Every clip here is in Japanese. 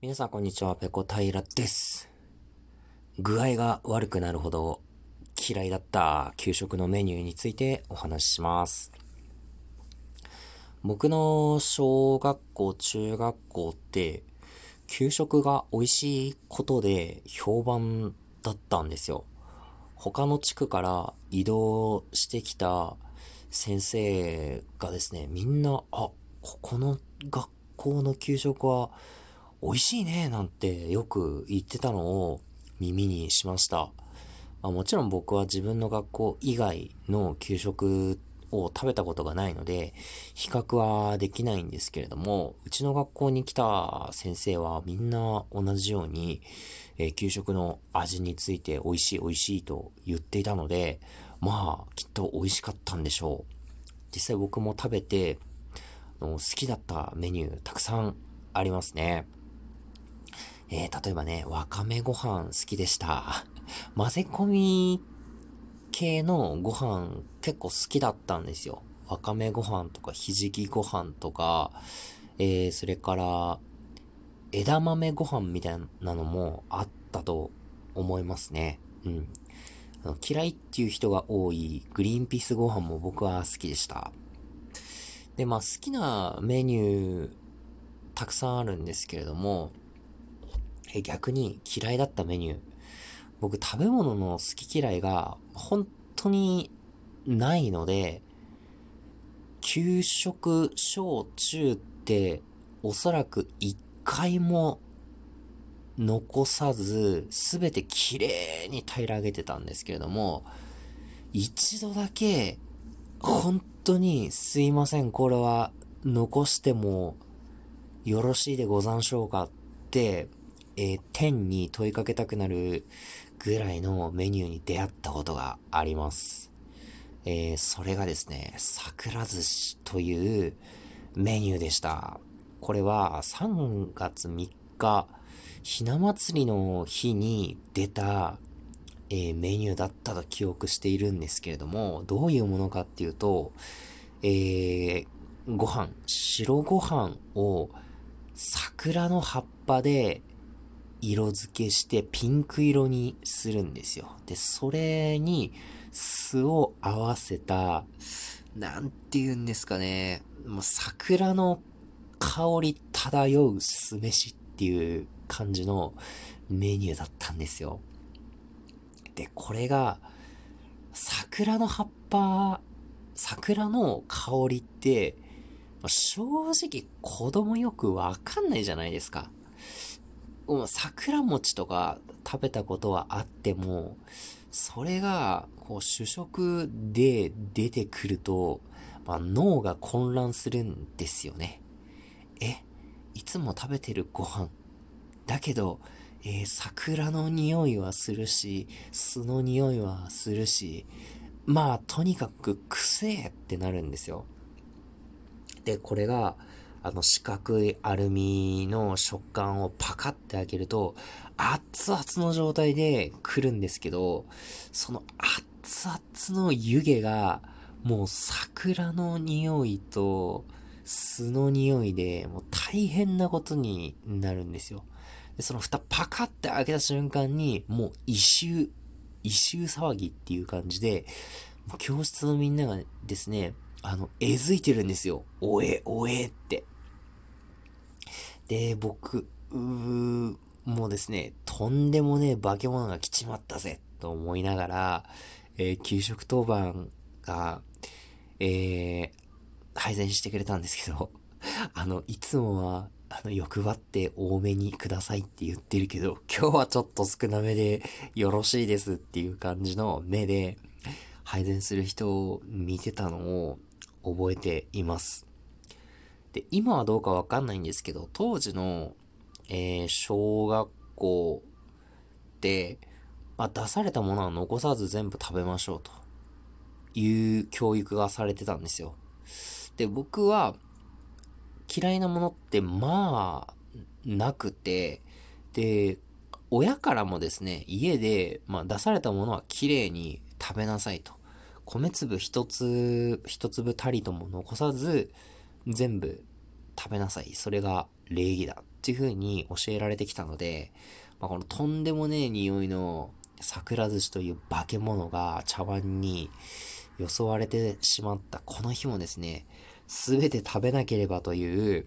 皆さんこんにちは、ペコ平です。具合が悪くなるほど嫌いだった給食のメニューについてお話しします。僕の小学校、中学校って、給食が美味しいことで評判だったんですよ。他の地区から移動してきた先生がですね、みんな、あ、ここの学校の給食は美味しいね、なんてよく言ってたのを耳にしました。まあ、もちろん僕は自分の学校以外の給食を食べたことがないので、比較はできないんですけれども、うちの学校に来た先生はみんな同じように、えー、給食の味について美味しい美味しいと言っていたので、まあ、きっと美味しかったんでしょう。実際僕も食べて、好きだったメニューたくさんありますね。えー、例えばね、わかめご飯好きでした。混ぜ込み系のご飯結構好きだったんですよ。わかめご飯とかひじきご飯とか、えー、それから枝豆ご飯みたいなのもあったと思いますね。うん。嫌いっていう人が多いグリーンピースご飯も僕は好きでした。で、まあ好きなメニューたくさんあるんですけれども、え逆に嫌いだったメニュー。僕食べ物の好き嫌いが本当にないので、給食、小中っておそらく一回も残さず、すべて綺麗に平らげてたんですけれども、一度だけ、本当にすいません、これは残してもよろしいでござんしょうかってえー、天に問いかけたくなるぐらいのメニューに出会ったことがあります。えー、それがですね、桜寿司というメニューでした。これは3月3日、ひな祭りの日に出た、えー、メニューだったと記憶しているんですけれども、どういうものかっていうと、え、ご飯、白ご飯を桜の葉っぱで色付けしてピンク色にするんですよ。で、それに酢を合わせた、なんて言うんですかね、もう桜の香り漂う酢飯っていう感じのメニューだったんですよ。で、これが、桜の葉っぱ、桜の香りって、正直子供よくわかんないじゃないですか。桜餅とか食べたことはあっても、それが、こう、主食で出てくると、まあ、脳が混乱するんですよね。え、いつも食べてるご飯。だけど、えー、桜の匂いはするし、酢の匂いはするし、まあ、とにかく癖ってなるんですよ。で、これが、あの四角いアルミの食感をパカって開けると、熱々の状態で来るんですけど、その熱々の湯気が、もう桜の匂いと酢の匂いで、もう大変なことになるんですよ。で、その蓋パカって開けた瞬間に、もう異臭、異臭騒ぎっていう感じで、教室のみんながですね、あの、えずいてるんですよ。おえ、おえって。で、僕、もうですね、とんでもねえ化け物が来ちまったぜ、と思いながら、えー、給食当番が、えー、配膳してくれたんですけど、あの、いつもは、あの、欲張って多めにくださいって言ってるけど、今日はちょっと少なめでよろしいですっていう感じの目で配膳する人を見てたのを覚えています。で、今はどうかわかんないんですけど、当時の、えー、小学校で、まあ、出されたものは残さず全部食べましょうという教育がされてたんですよ。で、僕は嫌いなものってまあなくて、で、親からもですね、家で、まあ、出されたものは綺麗に食べなさいと。米粒一つ、一粒たりとも残さず、全部食べなさい。それが礼儀だ。っていう風に教えられてきたので、まあ、このとんでもねえ匂いの桜寿司という化け物が茶碗に装われてしまったこの日もですね、すべて食べなければという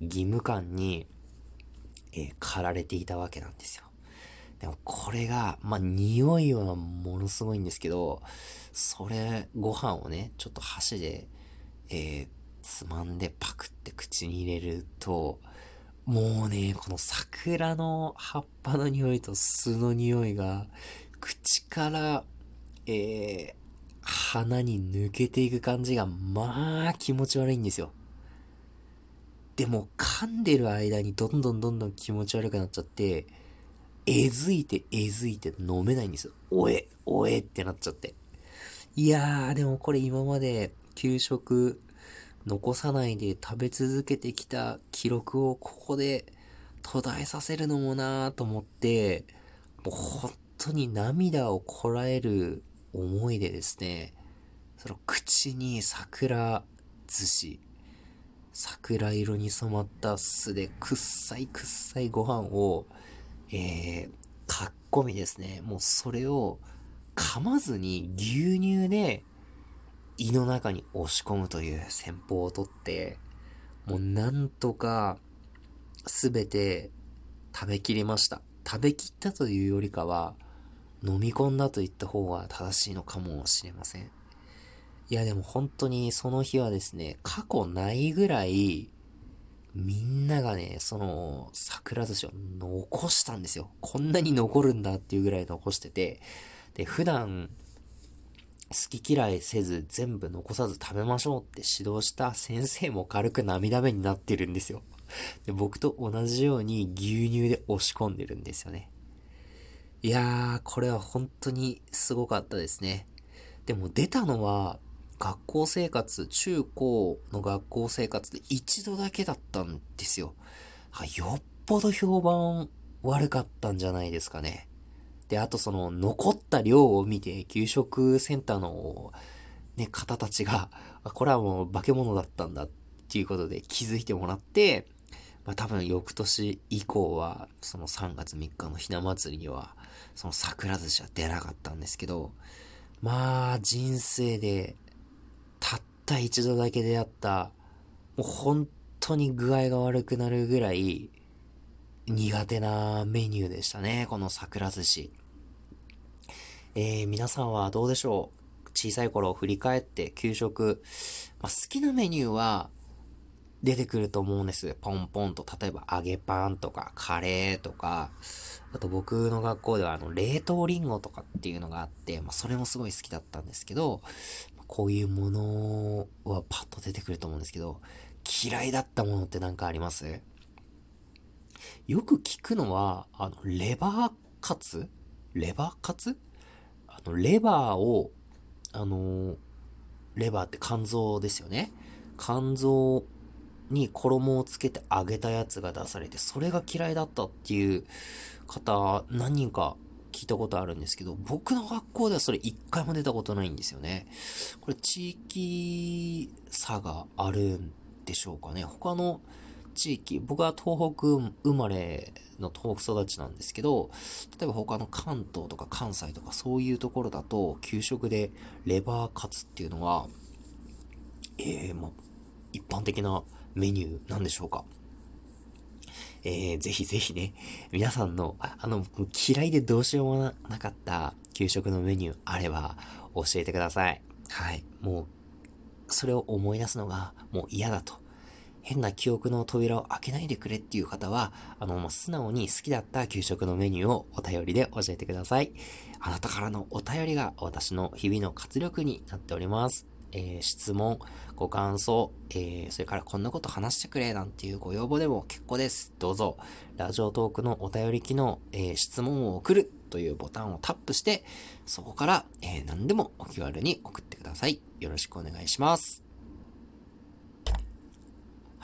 義務感に、えー、駆られていたわけなんですよ。でもこれが、まあ、匂いはものすごいんですけど、それ、ご飯をね、ちょっと箸で、えー、つまんでパクって口に入れると、もうね、この桜の葉っぱの匂いと巣の匂いが、口から、えー、鼻に抜けていく感じが、まあ気持ち悪いんですよ。でも噛んでる間にどんどんどんどん気持ち悪くなっちゃって、えずいてえずいて飲めないんですよ。おえ、おえってなっちゃって。いやー、でもこれ今まで給食残さないで食べ続けてきた記録をここで途絶えさせるのもなーと思って、もう本当に涙をこらえる思いでですね、その口に桜寿司、桜色に染まった酢でくっさいくっさいご飯を、えー、かっこみですね。もうそれを噛まずに牛乳で胃の中に押し込むという戦法をとって、もうなんとかすべて食べきりました。食べきったというよりかは、飲み込んだと言った方が正しいのかもしれません。いやでも本当にその日はですね、過去ないぐらい、みんながね、その桜寿司を残したんですよ。こんなに残るんだっていうぐらい残してて、で、普段好き嫌いせず全部残さず食べましょうって指導した先生も軽く涙目になってるんですよ。で僕と同じように牛乳で押し込んでるんですよね。いやー、これは本当にすごかったですね。でも出たのは学校生活、中高の学校生活で一度だけだったんですよ。よっぽど評判悪かったんじゃないですかね。で、あとその残った量を見て、給食センターのね、方たちが、これはもう化け物だったんだっていうことで気づいてもらって、まあ多分翌年以降は、その3月3日のひな祭りには、その桜寿司は出なかったんですけど、まあ人生でたった一度だけ出会った、もう本当に具合が悪くなるぐらい苦手なメニューでしたね、この桜寿司。えー、皆さんはどうでしょう？小さい頃を振り返って給食、まあ、好きなメニューは出てくると思うんです。ポンポンと、例えば揚げパンとかカレーとか、あと僕の学校ではあの冷凍リンゴとかっていうのがあって、まあ、それもすごい好きだったんですけど、こういうものはパッと出てくると思うんですけど、嫌いだったものって何かあります？よく聞くのは、あの、レバーカツ？レバーカツ？あの、レバーを、あの、レバーって肝臓ですよね。肝臓に衣をつけて揚げたやつが出されて、それが嫌いだったっていう方、何人か聞いたことあるんですけど、僕の学校ではそれ一回も出たことないんですよね。これ地域差があるんでしょうかね。他の地域、僕は東北生まれの東北育ちなんですけど、例えば他の関東とか関西とかそういうところだと、給食でレバーカツっていうのは、えー、ま一般的なメニューなんでしょうか？えー、ぜひぜひね、皆さんの、あの、嫌いでどうしようもなかった給食のメニューあれば教えてください。はい。もう、それを思い出すのがもう嫌だと。変な記憶の扉を開けないでくれっていう方は、あの、もう素直に好きだった給食のメニューをお便りで教えてください。あなたからのお便りが私の日々の活力になっております。えー、質問、ご感想、えー、それからこんなこと話してくれなんていうご要望でも結構です。どうぞ、ラジオトークのお便り機能、えー、質問を送るというボタンをタップして、そこから、え何でもお気軽に送ってください。よろしくお願いします。